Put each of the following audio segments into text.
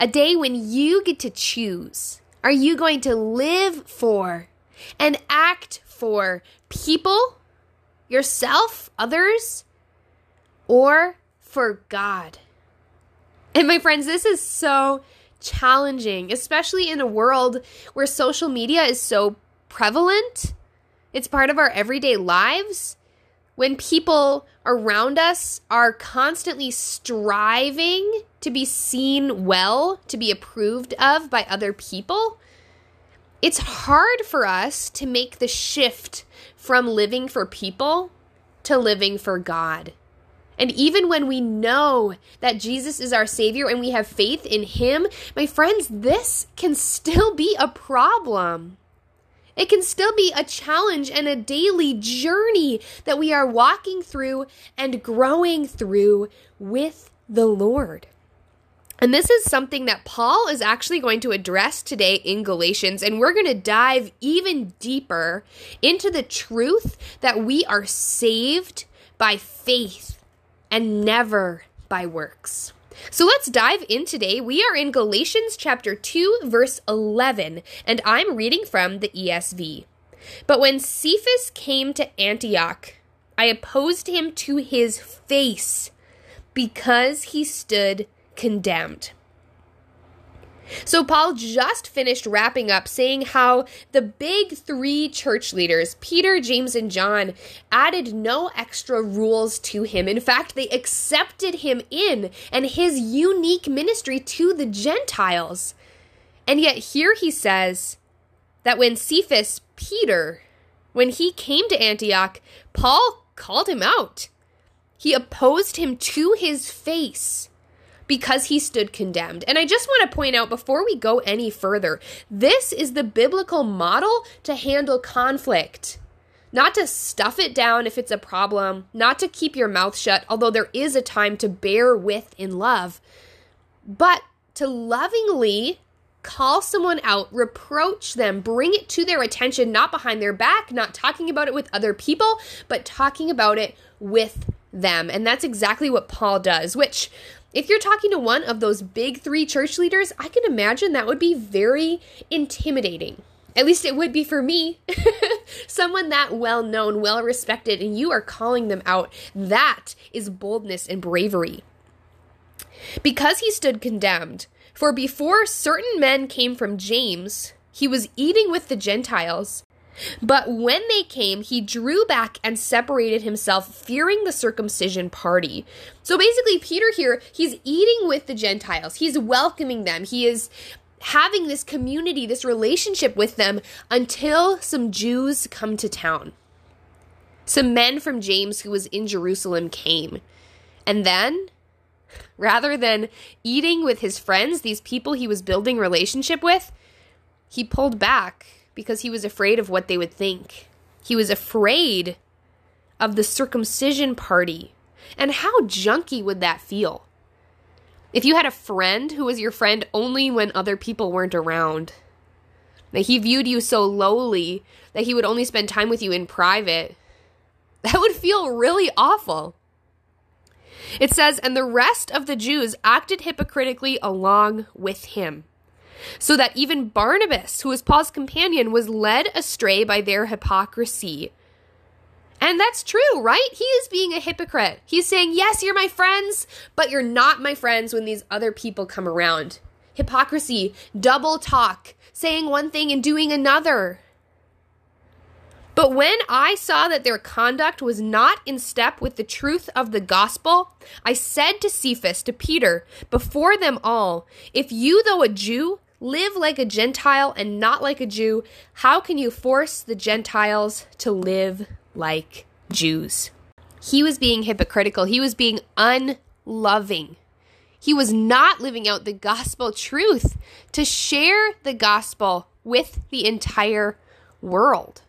A day when you get to choose. Are you going to live for and act for people, yourself, others, or for God? And my friends, this is so challenging, especially in a world where social media is so prevalent. It's part of our everyday lives when people around us are constantly striving to be seen well, to be approved of by other people, it's hard for us to make the shift from living for people to living for God. And even when we know that Jesus is our Savior and we have faith in Him, my friends, this can still be a problem. It can still be a challenge and a daily journey that we are walking through and growing through with the Lord. And this is something that Paul is actually going to address today in Galatians. And we're going to dive even deeper into the truth that we are saved by faith and never by works. So let's dive in today. We are in Galatians chapter 2, verse 11, and I'm reading from the ESV. But when Cephas came to Antioch, I opposed him to his face because he stood condemned. So, Paul just finished wrapping up saying how the big three church leaders, Peter, James, and John, added no extra rules to him. In fact, they accepted him in and his unique ministry to the Gentiles. And yet, here he says that when Cephas, Peter, when he came to Antioch, Paul called him out. He opposed him to his face because he stood condemned. And I just want to point out before we go any further, this is the biblical model to handle conflict. Not to stuff it down if it's a problem, not to keep your mouth shut, although there is a time to bear with in love, but to lovingly call someone out, reproach them, bring it to their attention, not behind their back, not talking about it with other people, but talking about it with them. And that's exactly what Paul does, which if you're talking to one of those big three church leaders, I can imagine that would be very intimidating. At least it would be for me. Someone that well known, well respected, and you are calling them out. That is boldness and bravery. Because he stood condemned, for before certain men came from James, he was eating with the Gentiles. But when they came, he drew back and separated himself, fearing the circumcision party. So basically, Peter here, he's eating with the Gentiles, he's welcoming them, he is having this community, this relationship with them until some Jews come to town. Some men from James, who was in Jerusalem, came. And then, rather than eating with his friends, these people he was building relationship with, he pulled back because he was afraid of what they would think. He was afraid of the circumcision party. And how junky would that feel? If you had a friend who was your friend only when other people weren't around, that he viewed you so lowly that he would only spend time with you in private, that would feel really awful. It says, and the rest of the Jews acted hypocritically along with him so that even Barnabas, who was Paul's companion, was led astray by their hypocrisy. And that's true, right? He is being a hypocrite. He's saying, Yes, you're my friends, but you're not my friends when these other people come around. Hypocrisy, double talk, saying one thing and doing another. But when I saw that their conduct was not in step with the truth of the gospel, I said to Cephas, to Peter, before them all, If you, though a Jew, live like a Gentile and not like a Jew, how can you force the Gentiles to live like Jews? He was being hypocritical, he was being unloving. He was not living out the gospel truth to share the gospel with the entire world.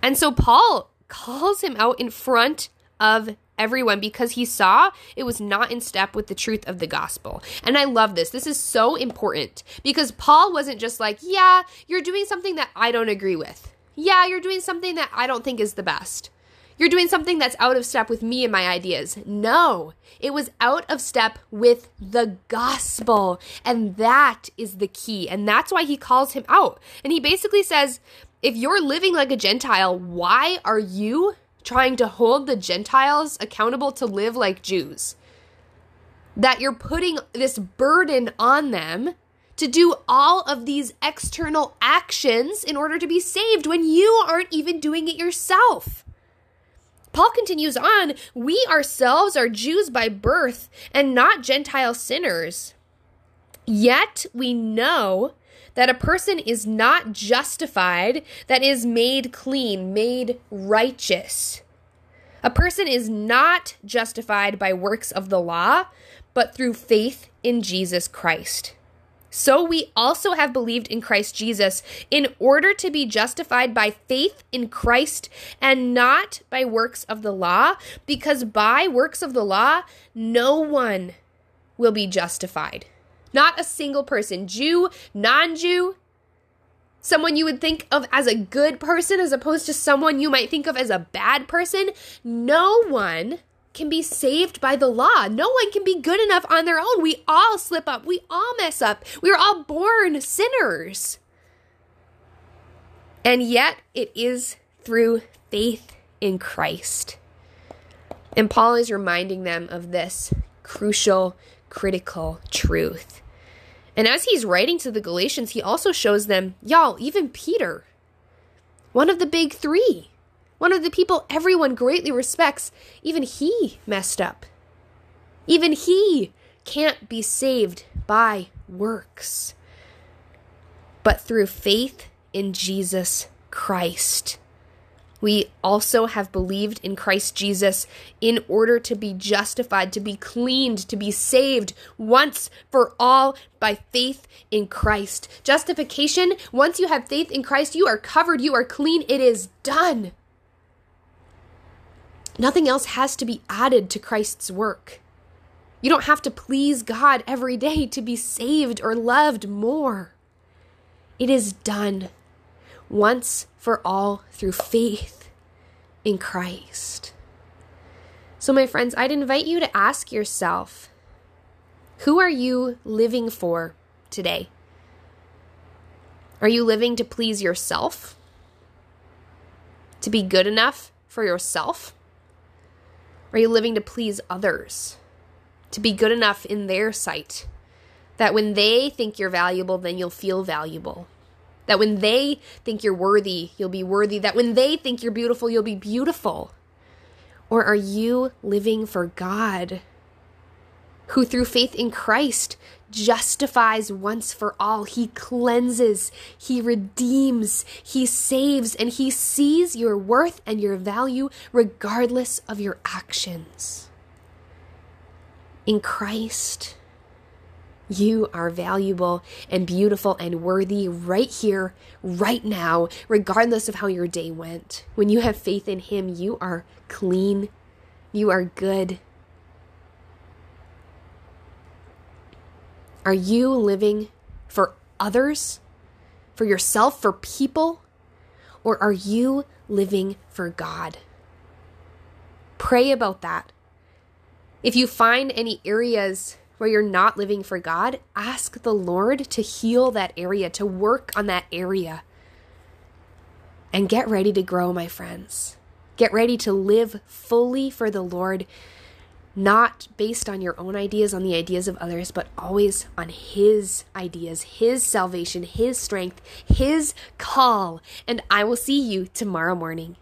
And so Paul calls him out in front of everyone because he saw it was not in step with the truth of the gospel. And I love this. This is so important because Paul wasn't just like, yeah, you're doing something that I don't agree with. Yeah, you're doing something that I don't think is the best. You're doing something that's out of step with me and my ideas. No, it was out of step with the gospel. And that is the key. And that's why he calls him out. And he basically says, if you're living like a Gentile, why are you trying to hold the Gentiles accountable to live like Jews? That you're putting this burden on them to do all of these external actions in order to be saved when you aren't even doing it yourself. Paul continues on, we ourselves are Jews by birth and not Gentile sinners. Yet we know that a person is not justified, that is made clean, made righteous. A person is not justified by works of the law, but through faith in Jesus Christ. So we also have believed in Christ Jesus in order to be justified by faith in Christ and not by works of the law, because by works of the law, no one will be justified. Not a single person, Jew, non Jew, someone you would think of as a good person as opposed to someone you might think of as a bad person. No one can be saved by the law. No one can be good enough on their own. We all slip up. We all mess up. We are all born sinners. And yet, it is through faith in Christ. And Paul is reminding them of this crucial, critical truth. And as he's writing to the Galatians, he also shows them, y'all, even Peter, one of the big three, one of the people everyone greatly respects, even he messed up. Even he can't be saved by works, but through faith in Jesus Christ. We also have believed in Christ Jesus in order to be justified, to be cleaned, to be saved once for all by faith in Christ. Justification, once you have faith in Christ, you are covered, you are clean, it is done. Nothing else has to be added to Christ's work. You don't have to please God every day to be saved or loved more. It is done once for all through faith in Christ. So, my friends, I'd invite you to ask yourself who are you living for today? Are you living to please yourself? To be good enough for yourself? Are you living to please others? To be good enough in their sight? That when they think you're valuable, then you'll feel valuable. That when they think you're worthy, you'll be worthy. That when they think you're beautiful, you'll be beautiful. Or are you living for God? who through faith in Christ justifies once for all. He cleanses, He redeems, He saves, and He sees your worth and your value regardless of your actions. In Christ, you are valuable and beautiful and worthy right here, right now, regardless of how your day went. When you have faith in Him, you are clean, you are good, Are you living for others, for yourself, for people? Or are you living for God? Pray about that. If you find any areas where you're not living for God, ask the Lord to heal that area, to work on that area. And get ready to grow, my friends. Get ready to live fully for the Lord not based on your own ideas, on the ideas of others, but always on His ideas, His salvation, His strength, His call. And I will see you tomorrow morning.